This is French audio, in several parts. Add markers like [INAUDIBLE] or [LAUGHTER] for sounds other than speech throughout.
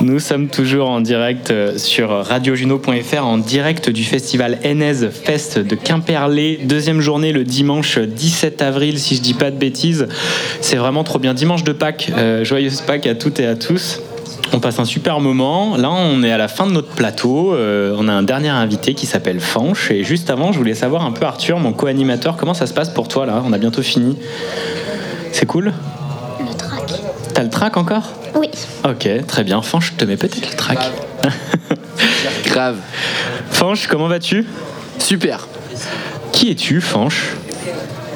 Nous sommes toujours en direct euh, sur radiojuno.fr, en direct du festival Enez Fest de Quimperlé. Deuxième journée le dimanche 17 avril, si je dis pas de bêtises. C'est vraiment trop bien. Dimanche de Pâques. Euh, joyeuse Pâques à toutes et à tous. On passe un super moment. Là, on est à la fin de notre plateau. Euh, on a un dernier invité qui s'appelle Fanch. Et juste avant, je voulais savoir un peu, Arthur, mon co-animateur, comment ça se passe pour toi là? On a bientôt fini. C'est cool? Le track. T'as le track encore? Oui. Ok, très bien. Fanch, je te mets peut-être le track. Grave. [LAUGHS] Fanch, comment vas-tu? Super. Qui es-tu, Fanch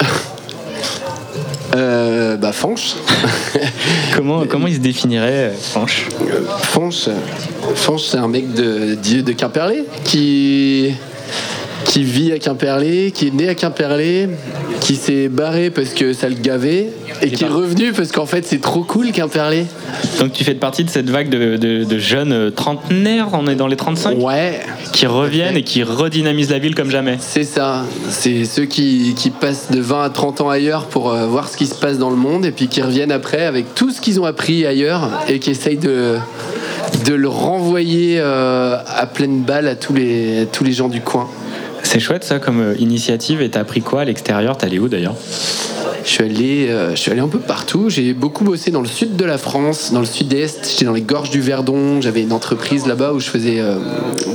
[LAUGHS] Euh, bah, Fanch. [LAUGHS] comment, comment il se définirait, euh, Fanch Fanch, Fanch c'est un mec de, de, de Quimperlé qui, qui vit à Quimperlé, qui est né à Quimperlé, qui s'est barré parce que ça le gavait et qui est revenu parce qu'en fait c'est trop cool Quimperlé. Donc tu fais partie de cette vague de, de- de jeunes euh, trentenaires, on est dans les 35, Ouais, qui reviennent et qui redynamisent la ville comme jamais. c'est ça. C'est ceux qui, qui passent de 20 à 30 ans ailleurs pour euh, voir ce qui se passe dans le monde et puis qui reviennent après avec tout ce qu'ils ont appris ailleurs et qui essayent de, de le renvoyer euh, à pleine balle à tous les, à tous les gens du coin. C'est chouette ça comme euh, initiative et t'as appris quoi à l'extérieur? T'es allé où d'ailleurs? Je suis allé, euh, je suis allé un peu partout. J'ai beaucoup bossé dans le sud de la France, dans le sud-est. J'étais dans les gorges du Verdon. J'avais une entreprise là-bas où je faisais euh,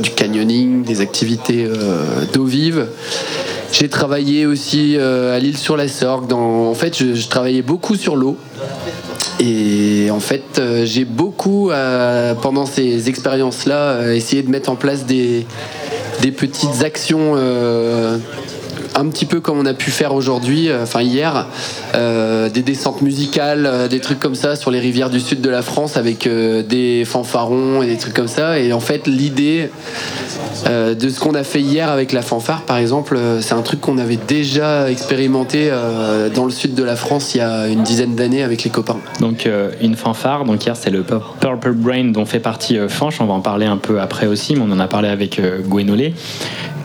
du canyoning, des activités d'eau vive. J'ai travaillé aussi à l'île sur la Sorgue. En fait, je, travaillais beaucoup sur l'eau. Et en fait, j'ai beaucoup, pendant ces expériences-là, essayé de mettre en place des, des petites actions euh, un petit peu comme on a pu faire aujourd'hui, euh, enfin hier, euh, des descentes musicales, des trucs comme ça sur les rivières du sud de la France avec des fanfarons et des trucs comme ça. Et en fait, l'idée euh, de ce qu'on a fait hier avec la fanfare, par exemple, euh, c'est un truc qu'on avait déjà expérimenté euh, dans le sud de la France il y a une dizaine d'années avec les copains. Donc une fanfare, donc hier c'est le Pur- Purple Brain dont fait partie euh, Fanch, on va en parler un peu après aussi, mais on en a parlé avec Gwenolé,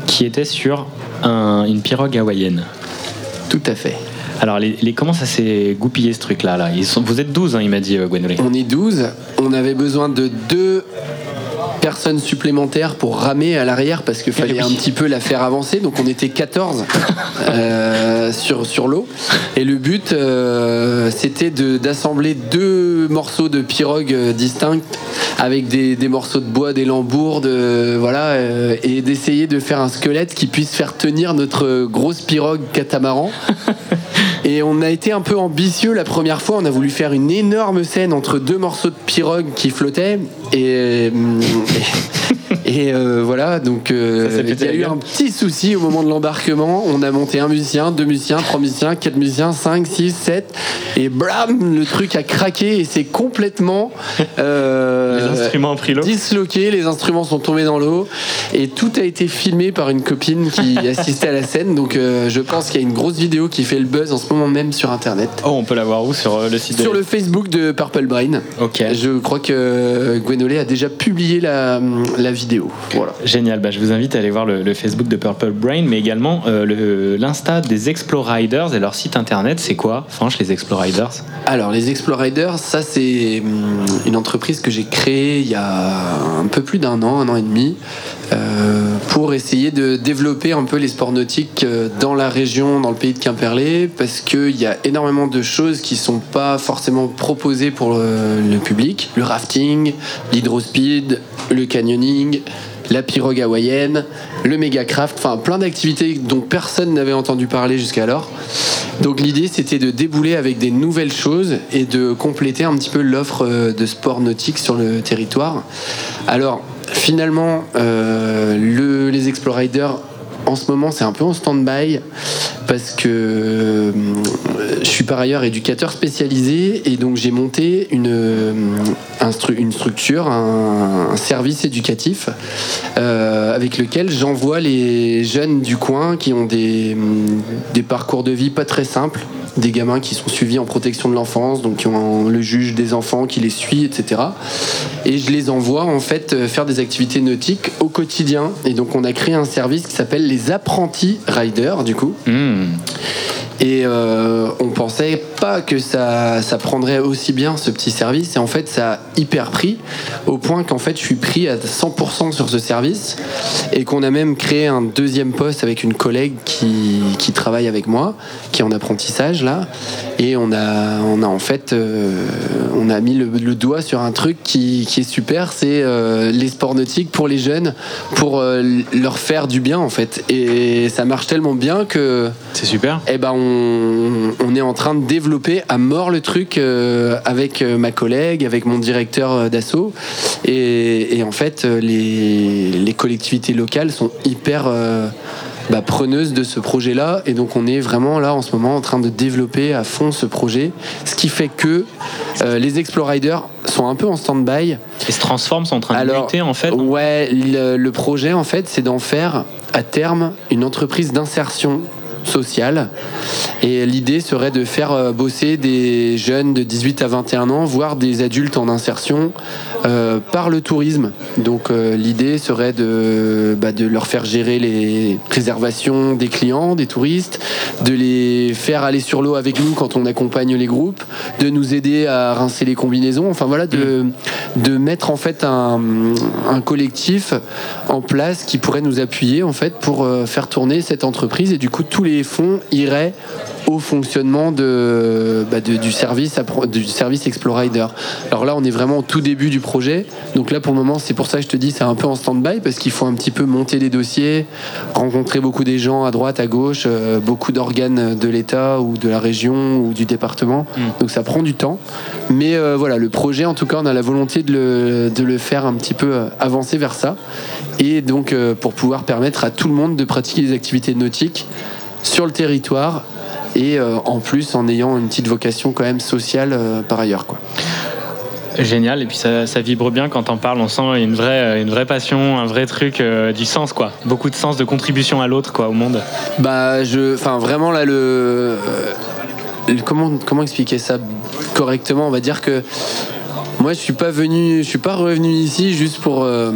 qui était sur un- une pirogue hawaïenne. Tout à fait. Alors les, les- comment ça s'est goupillé ce truc là, là Ils sont, Vous êtes 12 hein, il m'a dit euh, Gwenolé. On est 12. On avait besoin de deux personnes supplémentaires pour ramer à l'arrière parce qu'il fallait Oui. un petit peu la faire avancer. Donc on était 14 [LAUGHS] euh, sur, sur l'eau. Et le but, euh, c'était de- d'assembler deux morceaux de pirogue euh, distincts avec des, des morceaux de bois, des lambours, de, voilà, euh, et d'essayer de faire un squelette qui puisse faire tenir notre grosse pirogue catamaran. [LAUGHS] Et on a été un peu ambitieux la première fois. On a voulu faire une énorme scène entre deux morceaux de pirogue qui flottaient. Et, et, euh, voilà, donc euh, Ça il y a eu un petit souci au moment de l'embarquement. On a monté un musicien, deux musiciens, trois musiciens, quatre musiciens, cinq, six, sept. Et blam, le truc a craqué et c'est complètement. [LAUGHS] euh, Les instruments ont pris l'eau. disloqué, les instruments sont tombés dans l'eau et tout a été filmé par une copine qui [LAUGHS] assistait à la scène. Donc je pense qu'il y a une grosse vidéo qui fait le buzz en ce moment même sur internet. Oh on peut la voir où? Sur le site Sur de... le Facebook de Purple Brain. Ok. Je crois que Gwenolé a déjà publié la, la vidéo. Voilà. Génial, bah, je vous invite à aller voir le, le Facebook de Purple Brain, mais également euh, le- l'Insta des Exploriders et leur site internet, c'est quoi Franche, les Exploriders Alors, les Exploriders, ça, c'est hum, une entreprise que j'ai créée il y a un peu plus d'un an, un an et demi, euh, pour essayer de développer un peu les sports nautiques euh, dans la région, dans le pays de Quimperlé, parce qu'il y a énormément de choses qui sont pas forcément proposées pour le, public. Le rafting, l'hydrospeed, le canyoning, la pirogue hawaïenne, le méga craft, enfin plein d'activités dont personne n'avait entendu parler jusqu'alors. Donc l'idée c'était de débouler avec des nouvelles choses et de compléter un petit peu l'offre euh, de sport nautique sur le territoire. Alors finalement, euh, le- les Exploriders en ce moment c'est un peu en stand-by parce que euh, je suis par ailleurs éducateur spécialisé et donc j'ai monté une, euh, une structure, un, service éducatif avec lequel j'envoie les jeunes du coin qui ont des, des parcours de vie pas très simples, des gamins qui sont suivis en protection de l'enfance, donc qui ont le juge des enfants qui les suit, etc. Et je les envoie en fait euh, faire des activités nautiques au quotidien. Et donc on a créé un service qui s'appelle les apprentis riders du coup. Hmm. Et euh, on pensait pas que ça, ça prendrait aussi bien ce petit service. Et en fait, ça a hyper pris, au point qu'en fait, je suis pris à 100% sur ce service. Et qu'on a même créé un deuxième poste avec une collègue qui, qui travaille avec moi, qui est en apprentissage là. Et on a, on a en fait, euh, on a mis le, le doigt sur un truc qui, qui est super, c'est euh, les sports nautiques pour les jeunes, pour euh, leur faire du bien en fait. Et ça marche tellement bien que C'est super. eh ben on, on est en train de développer à mort le truc euh, avec euh, ma collègue, avec mon directeur euh, d'assaut. Et, et en fait, les, les collectivités locales sont hyper euh, bah, preneuses de ce projet-là. Et donc on est vraiment là en ce moment en train de développer à fond ce projet. Ce qui fait que euh, les Exploriders sont un peu en stand-by. Et se transforment, sont en train de Alors, muter en fait. Ouais, le, le projet en fait, c'est d'en faire à terme une entreprise d'insertion sociale. Et l'idée serait de faire euh, bosser des jeunes de 18 à 21 ans, voire des adultes en insertion, euh, par le tourisme. Donc euh, l'idée serait de, bah, de leur faire gérer les réservations des clients, des touristes, de les faire aller sur l'eau avec nous quand on accompagne les groupes, de nous aider à rincer les combinaisons. Enfin voilà, de, de mettre en fait un, un collectif en place qui pourrait nous appuyer en fait pour faire tourner cette entreprise et du coup tous les fonds iraient au fonctionnement de, bah, de- du service du service Explorider. Alors là on est vraiment au tout début du projet. Donc là pour le moment c'est pour ça que je te dis c'est un peu en stand-by parce qu'il faut un petit peu monter les dossiers rencontrer beaucoup des gens à droite à gauche euh, beaucoup d'organes de l'État ou de la région ou du département. Donc ça prend du temps. Mais euh, voilà le projet en tout cas on a la volonté de le, de le faire un petit peu euh, avancer vers ça. Et donc euh, pour pouvoir permettre à tout le monde de pratiquer des activités nautiques sur le territoire et euh, en plus en ayant une petite vocation quand même sociale euh, par ailleurs quoi. Génial, et puis ça, ça vibre bien quand on parle, on sent une vraie, une vraie passion, un vrai truc, euh, du sens quoi. Beaucoup de sens de contribution à l'autre quoi, au monde. Bah je enfin vraiment là le, euh, le- comment comment expliquer ça correctement? On va dire que moi je suis pas venu je suis pas revenu ici juste pour euh,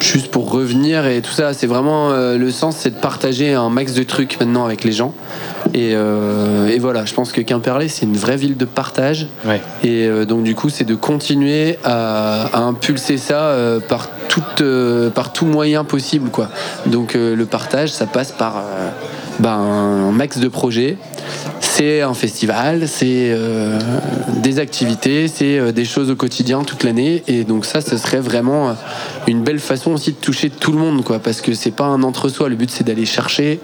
juste pour revenir et tout ça c'est vraiment euh, le sens c'est de partager un max de trucs maintenant avec les gens et, euh, et voilà je pense que Quimperlé c'est une vraie ville de partage Ouais. et euh, donc du coup, c'est de continuer à, à impulser ça par, toute, par tout moyen possible. Quoi. Donc le partage, ça passe par ben, un max de projets. C'est un festival, c'est euh, des activités, c'est euh, des choses au quotidien toute l'année. Et donc ça, ce serait vraiment euh, une belle façon aussi de toucher tout le monde. Quoi, parce que c'est pas un entre-soi. Le but, c'est d'aller chercher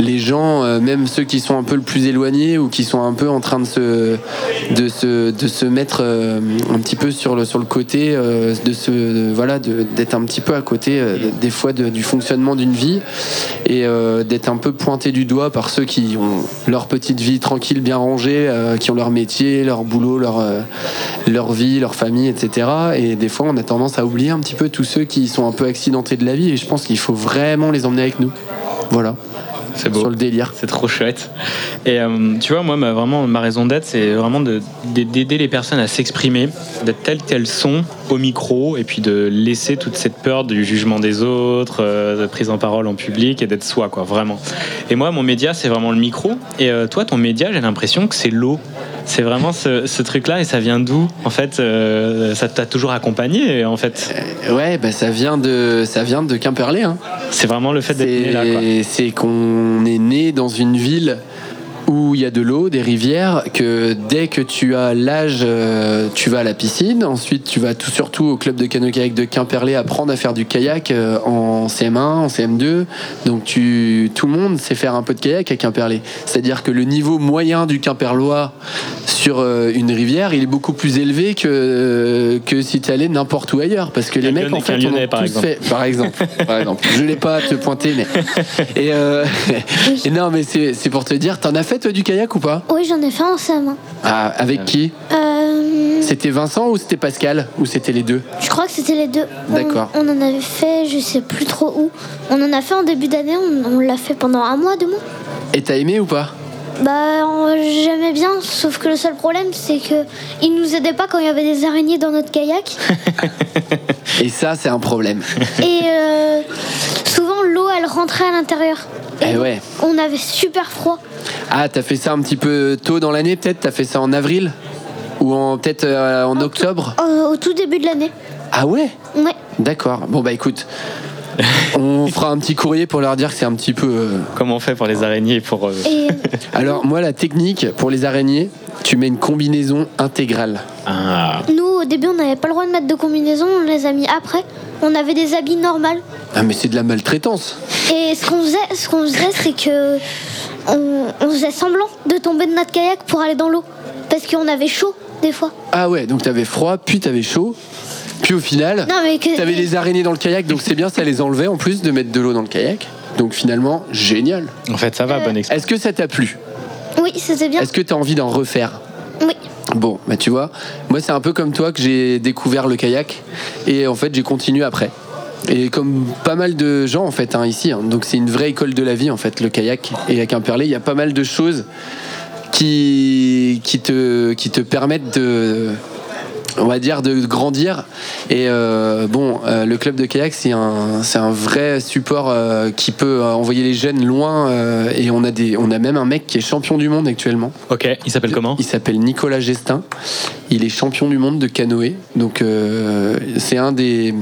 les gens, euh, même ceux qui sont un peu le plus éloignés ou qui sont un peu en train de se, de se, de se mettre euh, un petit peu sur le, sur le côté, euh, de voilà, d'être un petit peu à côté des fois de- du fonctionnement d'une vie et d'être un peu pointé du doigt par ceux qui ont leur petite vie tranquille, bien rangée, qui ont leur métier, leur boulot, leur, leur vie, leur famille, etc. Et des fois, on a tendance à oublier un petit peu tous ceux qui sont un peu accidentés de la vie et je pense qu'il faut vraiment les emmener avec nous. Voilà, C'est beau. sur le délire. C'est trop chouette. Et euh, tu vois, moi, ma, vraiment, ma raison d'être, c'est vraiment de- d'aider les personnes à s'exprimer, d'être telles qu'elles sont au micro, et puis de laisser toute cette peur du jugement des autres, euh, de prise en parole en public, et d'être soi, quoi, vraiment. Et moi, mon média, c'est vraiment le micro. Et euh, toi, ton média, j'ai l'impression que c'est l'eau. C'est vraiment ce, ce truc-là, et ça vient d'où En fait, euh, ça t'a toujours accompagné, en fait. Ouais, bah ça vient de, ça vient de Quimperlé. Hein. C'est vraiment le fait d'être né là, c'est qu'on est né dans une ville où il y a de l'eau, des rivières, que dès que tu as l'âge, euh, tu vas à la piscine. Ensuite, tu vas tout surtout au club de canoë-kayak de Quimperlé apprendre à faire du kayak euh, en CM1, en CM2. Donc, tu, tout le monde sait faire un peu de kayak à Quimperlé. C'est-à-dire que le niveau moyen du Quimperlois sur euh, une rivière, il est beaucoup plus élevé que, que si tu allais n'importe où ailleurs. Parce que les mecs, en fait, on par exemple. fait- par exemple. Par exemple. Je l'ai pas à te pointer, mais. [LAUGHS] Et, euh, [LAUGHS] et non, mais c'est c'est pour te dire, t'en as fait toi du kayak ou pas Oui, j'en ai fait en CM1. Ah, Avec qui Euh, C'était Vincent ou c'était Pascal Ou c'était les deux je crois que c'était les deux. D'accord. On, en avait fait, je sais plus trop où. On en a fait en début d'année, on, on l'a fait pendant un mois, deux mois. Et t'as aimé ou pas Bah, j'aimais bien, sauf que le seul problème, c'est que ils nous aidaient pas quand il y avait des araignées dans notre kayak. [LAUGHS] Et ça, c'est un problème. Et euh, souvent, l'eau, elle rentrait à l'intérieur. Eh ouais. On avait super froid. Ah, t'as fait ça un petit peu tôt dans l'année, peut-être? T'as fait ça en avril? Ou en peut-être euh, en octobre? euh, au tout début de l'année. Ah ouais? Ouais. D'accord. Bon bah écoute, [LAUGHS] on fera un petit courrier pour leur dire que c'est un petit peu. euh, Comment on fait pour les araignées pour euh, Et [LAUGHS] Alors moi, la technique pour les araignées, tu mets une combinaison intégrale. ah, nous, au début, on n'avait pas le droit de mettre de combinaison. On les a mis après. On avait des habits normaux. Ah mais c'est de la maltraitance. Et ce qu'on faisait, ce qu'on faisait, c'est que on, on faisait semblant de tomber de notre kayak pour aller dans l'eau, parce qu'on avait chaud des fois. Ah ouais, donc t'avais froid, puis t'avais chaud, puis au final, Non mais que t'avais les araignées dans le kayak, donc c'est bien, ça les enlevait en plus de mettre de l'eau dans le kayak. Donc finalement, génial. en fait ça va, bonne expérience. Est-ce que ça t'a plu? Oui, c'était bien. Est-ce que t'as envie d'en refaire? Oui. Bon, bah tu vois, moi c'est un peu comme toi que j'ai découvert le kayak et en fait j'ai continué après. Et comme pas mal de gens en fait hein, ici, hein. donc c'est une vraie école de la vie en fait le kayak et à Quimperlé il y a pas mal de choses qui, qui, te, qui te permettent de on va dire de grandir et euh, bon euh, le club de kayak c'est un c'est un vrai support euh, qui peut envoyer les jeunes loin et on a des on a même un mec qui est champion du monde actuellement Ok, il s'appelle comment? il s'appelle Nicolas Gestin. Il est champion du monde de canoë. Donc, c'est un des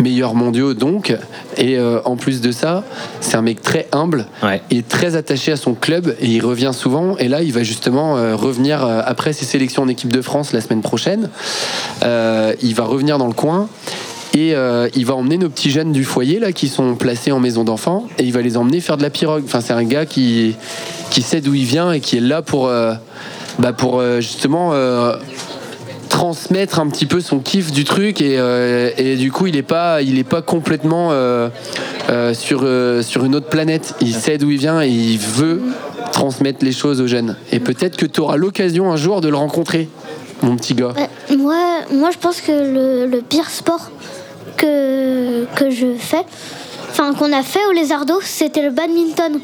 meilleurs mondiaux, donc. Et euh, en plus de ça, c'est un mec très humble Ouais. et très attaché à son club. Et il revient souvent. Et là, il va justement euh, revenir euh, après ses sélections en équipe de France la semaine prochaine. Il va revenir dans le coin. Et euh, il va emmener nos petits jeunes du foyer là qui sont placés en maison d'enfants et il va les emmener faire de la pirogue. Enfin, c'est un gars qui, qui sait d'où il vient et qui est là pour, euh, bah, pour euh, justement transmettre un petit peu son kiff du truc et, euh, et du coup il est pas il est pas complètement euh, euh, sur euh, sur une autre planète. Il sait d'où il vient et il veut transmettre les choses aux jeunes. Et peut-être que tu auras l'occasion un jour de le rencontrer, mon petit gars. Euh, moi, moi, je pense que le, le pire sport que, que je fais, enfin qu'on a fait au Lézardo, c'était le badminton.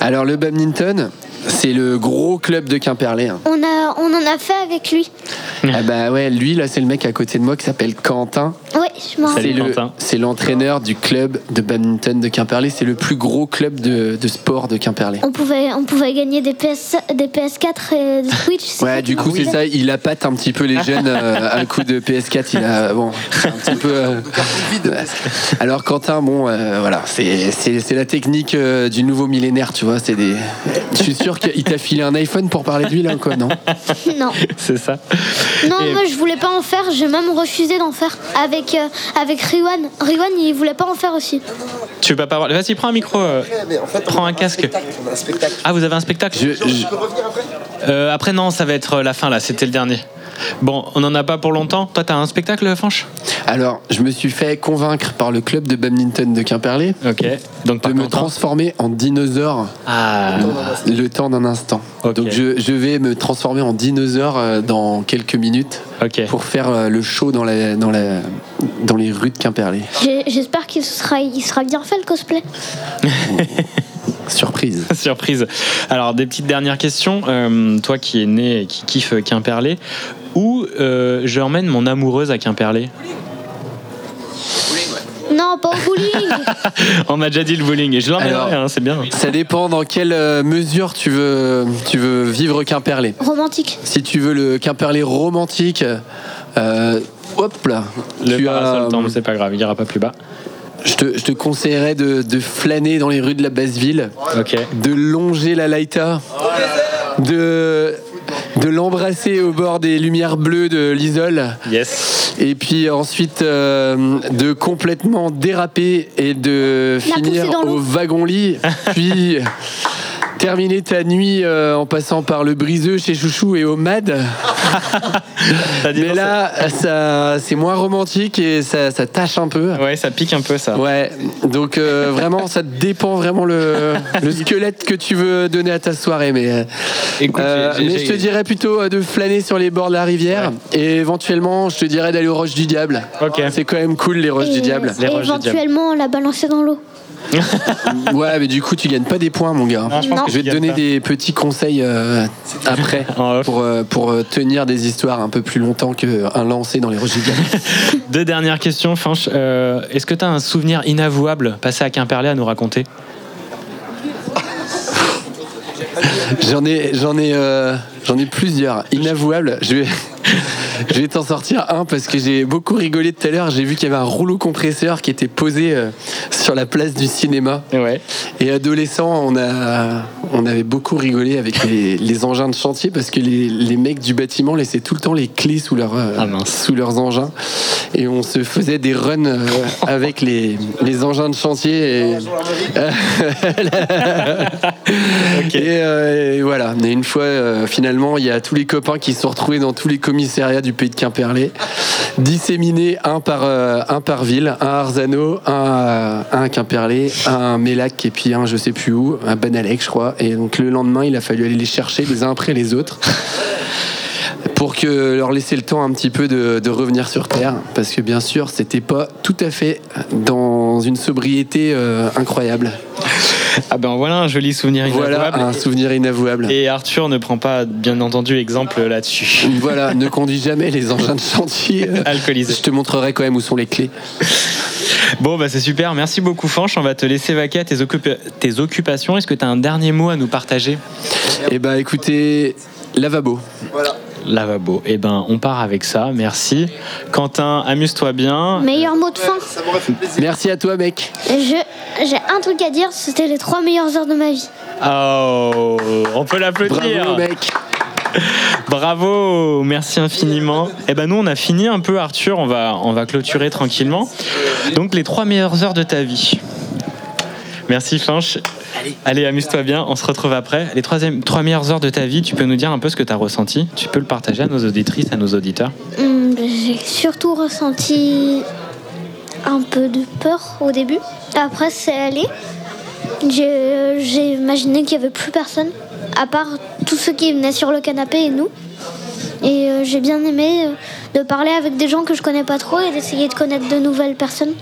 Alors le badminton, c'est le gros club de Quimperlé. hein. On, a, on en a fait avec lui. Ah bah ouais, lui là c'est le mec à côté de moi qui s'appelle Quentin. Oui, je m'en Salut. C'est le- l'entraîneur du club de badminton de Quimperlé. C'est le plus gros club de, de sport de Quimperlé. On pouvait, on pouvait gagner des, PS, des PS4 et des Switch. c'est Ouais, du coup c'est ça. Il appâte un petit peu les jeunes euh, à coup de PS4. Il a bon, c'est un petit peu. euh, Alors Quentin, bon, euh, voilà, c'est c'est c'est la technique euh, du nouveau millénaire, tu vois. C'est des. Je suis sûr qu'il t'a filé un iPhone pour parler de lui là, quoi, non? Non, C'est ça. non Et- moi je voulais pas en faire, j'ai même refusé d'en faire avec, euh, avec Riwan. Riwan il voulait pas en faire aussi. Tu veux pas parler? Vas-y, prends un micro. euh. Mais en fait, Prends un casque. spectacle, on a un spectacle. Ah, vous avez un spectacle? Je- je- peux revenir après Euh, Après, non, ça va être la fin là, c'était le dernier. Bon, on n'en a pas pour longtemps. Toi, t'as un spectacle, Fanche? Alors, je me suis fait convaincre par le club de badminton de Quimperlé Ok. Donc, de me Quentin. transformer en dinosaure Ah, le temps d'un instant. Ok. Donc je, je vais me transformer en dinosaure euh, dans quelques minutes ok. pour faire euh, le show dans, la, dans, la, dans les rues de Quimperlé. J'espère qu'il sera, il sera bien fait le cosplay. [LAUGHS] Surprise. [LAUGHS] Surprise. Alors, des petites dernières questions. Euh, toi qui es né et qui kiffe Quimperlé, où euh, je emmène mon amoureuse à Quimperlé? Non, pas au bowling. [LAUGHS] On m'a déjà dit le bowling et je l'emmènerai, Alors- hein, c'est bien. Ça dépend dans quelle euh, mesure tu veux, tu veux vivre Quimperlé. Romantique. Si tu veux le Quimperlé romantique, euh, hop là, Le tu parasol as, tombe, c'est pas grave, il ira pas plus bas. Je, te, je te conseillerais de, de flâner dans les rues de la basse ville. De longer la Laïta, de, de l'embrasser au bord des lumières bleues de l'Isole, Yes. et puis ensuite euh, de complètement déraper et de La finir au wagon-lit, puis [LAUGHS] terminer ta nuit euh, en passant par le briseux chez Chouchou et au MAD. [LAUGHS] Mais là, ça, c'est moins romantique et ça, ça tâche un peu. Ouais, ça pique un peu ça. Ouais, donc euh, vraiment, ça dépend vraiment le, le squelette que tu veux donner à ta soirée. Mais, euh, Écoute, euh, j'ai- mais j'ai- je te dirais plutôt de flâner sur les bords de la rivière et éventuellement, je te dirais d'aller aux Roches du Diable. Ok. C'est quand même cool, les Roches et, du Diable. Les roches du diable. éventuellement la balancer dans l'eau ouais, mais du coup, tu gagnes pas des points, mon gars. Je, vais te donner des petits conseils euh, après [LAUGHS] pour, euh, pour euh, tenir des histoires un peu plus longtemps qu'un lancer dans les rochers [LAUGHS] Deux dernières questions, Fanch. Est-ce que tu as un souvenir inavouable passé à Quimperlé à nous raconter? [LAUGHS] J'en ai, ai, j'en ai plusieurs. Inavouable. Je vais je vais t'en sortir un parce que j'ai beaucoup rigolé tout à l'heure. J'ai vu qu'il y avait un rouleau compresseur qui était posé euh, sur la place du cinéma. Ouais. Et adolescent, on a, on avait beaucoup rigolé avec les, les engins de chantier parce que les, les mecs du bâtiment laissaient tout le temps les clés sous, leur, euh, Ah sous leurs engins. Et on se faisait des runs euh, avec les, les engins de chantier. Et, [LAUGHS] Euh, et voilà. Et une fois, euh, finalement, il y a tous les copains qui se sont retrouvés dans tous les commissariats du pays de Quimperlé, disséminés un par, euh, un par ville, un à Arzano, un à, Quimperlé, un à Mélac et puis un je sais plus où, un Banalec, je crois. Et donc le lendemain, il a fallu aller les chercher les uns après les autres. [LAUGHS] Pour leur laisser le temps un petit peu de, revenir sur Terre, parce que bien sûr, c'était pas tout à fait dans une sobriété incroyable. Ah ben voilà un joli souvenir Voilà inavouable. un souvenir inavouable. Et Arthur ne prend pas, bien entendu, exemple là-dessus. Voilà, ne conduis jamais les engins de chantier. euh, [LAUGHS] Alcoolisé. Je te montrerai quand même où sont les clés. Bon, bah c'est super. Merci beaucoup, Fanch. On va te laisser vaquer à tes, occupa- tes occupations. Est-ce que tu as un dernier mot à nous partager? Eh bah écoutez, lavabo. Lavabo. Eh ben, on part avec ça. Merci. Quentin, amuse-toi bien. Meilleur mot de fin. Merci à toi, mec. Je- J'ai un truc à dire, c'était les trois meilleures heures de ma vie. Oh, on peut l'applaudir. Bravo, mec. Bravo, merci infiniment. Eh ben nous on a fini un peu Arthur, on va on va clôturer tranquillement. Donc les trois meilleures heures de ta vie. Merci Fanch. Allez, amuse-toi bien, on se retrouve après. Les trois meilleures heures de ta vie, tu peux nous dire un peu ce que tu as ressenti? Tu peux le partager à nos auditrices, à nos auditeurs? Hum, J'ai surtout ressenti un peu de peur au début. Après, c'est allé. J'ai j'ai imaginé qu'il n'y avait plus personne, à part tous ceux qui venaient sur le canapé et nous. Et euh, j'ai bien aimé euh, de parler avec des gens que je connais pas trop et d'essayer de connaître de nouvelles personnes.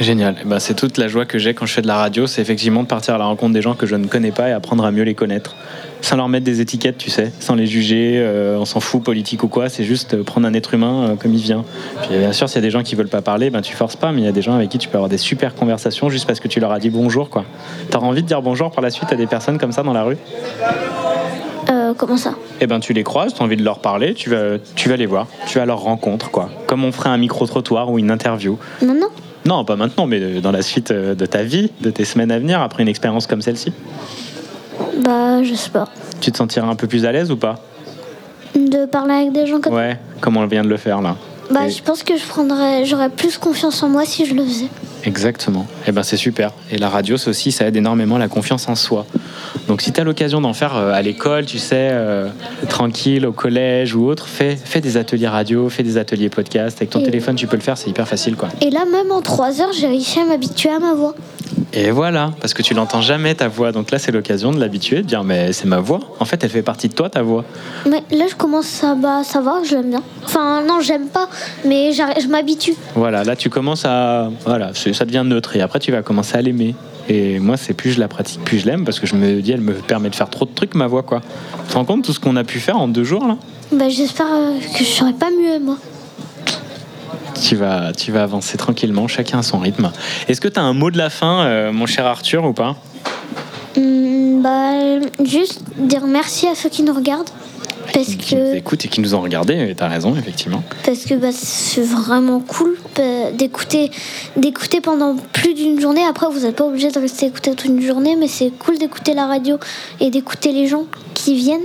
Génial. Eh ben, c'est toute la joie que j'ai quand je fais de la radio, c'est effectivement de partir à la rencontre des gens que je ne connais pas et apprendre à mieux les connaître. Sans leur mettre des étiquettes, tu sais, sans les juger, euh, on s'en fout, politique ou quoi, c'est juste euh, prendre un être humain euh, comme il vient. Puis bien sûr, s'il y a des gens qui veulent pas parler, ben tu forces pas, mais il y a des gens avec qui tu peux avoir des super conversations juste parce que tu leur as dit bonjour, quoi. T'auras envie de dire bonjour par la suite à des personnes comme ça dans la rue? Euh, comment ça? Eh ben tu les croises, tu as envie de leur parler, tu vas, tu vas les voir, tu vas à leur rencontre, quoi. Comme on ferait un micro-trottoir ou une interview. Maintenant Non, pas maintenant, mais dans la suite euh, de ta vie, de tes semaines à venir, après une expérience comme celle-ci. Bah, je sais pas. Tu te sentiras un peu plus à l'aise ou pas? De parler avec des gens comme Ouais, comme on vient de le faire là. Bah, Et- je pense que je prendrais, j'aurais plus confiance en moi si je le faisais. Exactement. Et ben c'est super. Et la radio, ça aussi, ça aide énormément la confiance en soi. Donc si tu as l'occasion d'en faire euh, à l'école, tu sais, euh, tranquille, au collège ou autre, fais, fais des ateliers radio, fais des ateliers podcast. Avec ton Et- téléphone, tu peux le faire, c'est hyper facile quoi. Et là, même en trois heures, j'ai réussi à m'habituer à ma voix. Et voilà, parce que tu l'entends jamais ta voix. Donc là, c'est l'occasion de l'habituer, de dire mais c'est ma voix. En fait, elle fait partie de toi, ta voix. Mais là, je commence à. Bah, ça va, je l'aime bien. Enfin, non, j'aime pas, mais je m'habitue. Voilà, là tu commences à. Voilà, ça devient neutre et après tu vas commencer à l'aimer. Et moi, c'est plus je la pratique, plus je l'aime parce que je me dis, elle me permet de faire trop de trucs, ma voix, quoi. Tu te rends compte tout ce qu'on a pu faire en deux jours, là? Bah, j'espère euh, que je serai pas mieux, moi. Tu vas, tu vas avancer tranquillement, chacun à son rythme. Est-ce que tu as un mot de la fin, euh, mon cher Arthur, ou pas? Hum, bah, juste dire merci à ceux qui nous regardent. Parce Qui nous écoutent et qui nous ont regardés, tu as raison, effectivement. parce que bah, c'est vraiment cool bah, d'écouter, d'écouter pendant plus d'une journée. Après, vous n'êtes pas obligé de rester écouter toute une journée, mais c'est cool d'écouter la radio et d'écouter les gens qui viennent.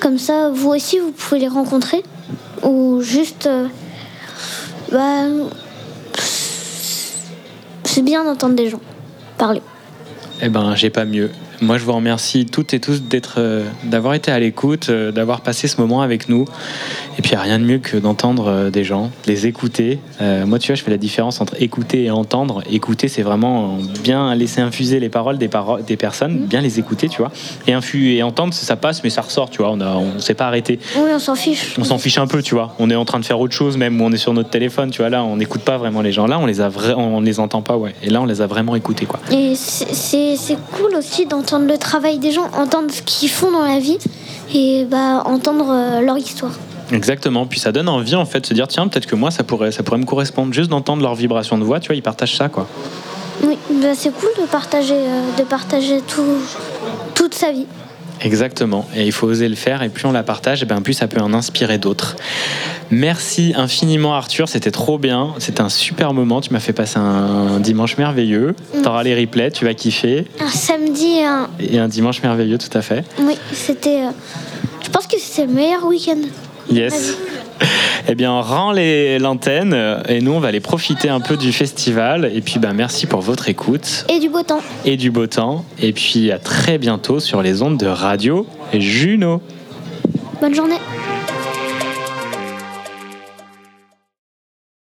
Comme ça, vous aussi, vous pouvez les rencontrer. Ou juste. euh, bah, c'est bien d'entendre des gens parler. Eh ben, j'ai pas mieux. Moi, je vous remercie toutes et tous euh, d'avoir été à l'écoute, euh, d'avoir passé ce moment avec nous. Et puis, il n'y a rien de mieux que d'entendre euh, des gens, les écouter. Euh, moi, tu vois, je fais la différence entre écouter et entendre. Écouter, c'est vraiment euh, bien laisser infuser les paroles des, paro- des personnes, bien les écouter, tu vois. Et, infu et entendre, ça passe, mais ça ressort, tu vois. On ne on s'est pas arrêté. Oui, on s'en fiche. On s'en fiche un peu, tu vois. On est en train de faire autre chose, même où on est sur notre téléphone, tu vois. Là, on n'écoute pas vraiment les gens. Là, on les a on les entend pas, ouais. Et là, on les a vraiment écoutés, quoi. Et c'est- cool aussi d'entendre le travail des gens, entendre ce qu'ils font dans la vie et bah, entendre leur histoire. Exactement. Puis ça donne envie en fait de se dire tiens peut-être que moi ça pourrait ça pourrait me correspondre juste d'entendre leur vibration de voix. Tu vois ils partagent ça quoi. Oui, bah, c'est cool de partager, euh, de partager tout, toute sa vie. Exactement. Et il faut oser le faire. Et plus on la partage, et ben plus ça peut en inspirer d'autres. Merci infiniment Arthur, c'était trop bien. C'était un super moment. Tu m'as fait passer un dimanche merveilleux. Mm. T'auras les replays, tu vas kiffer. Un samedi, un- Et un dimanche merveilleux, tout à fait. oui, c'était. euh, Je pense que c'est le meilleur week-end. Yes. Eh bien, on rend les- l'antenne euh, et nous, on va aller profiter un peu du festival. Et puis, ben, merci pour votre écoute Et du beau temps. et du beau temps. Et puis, à très bientôt sur les ondes de radio Juno. Bonne journée.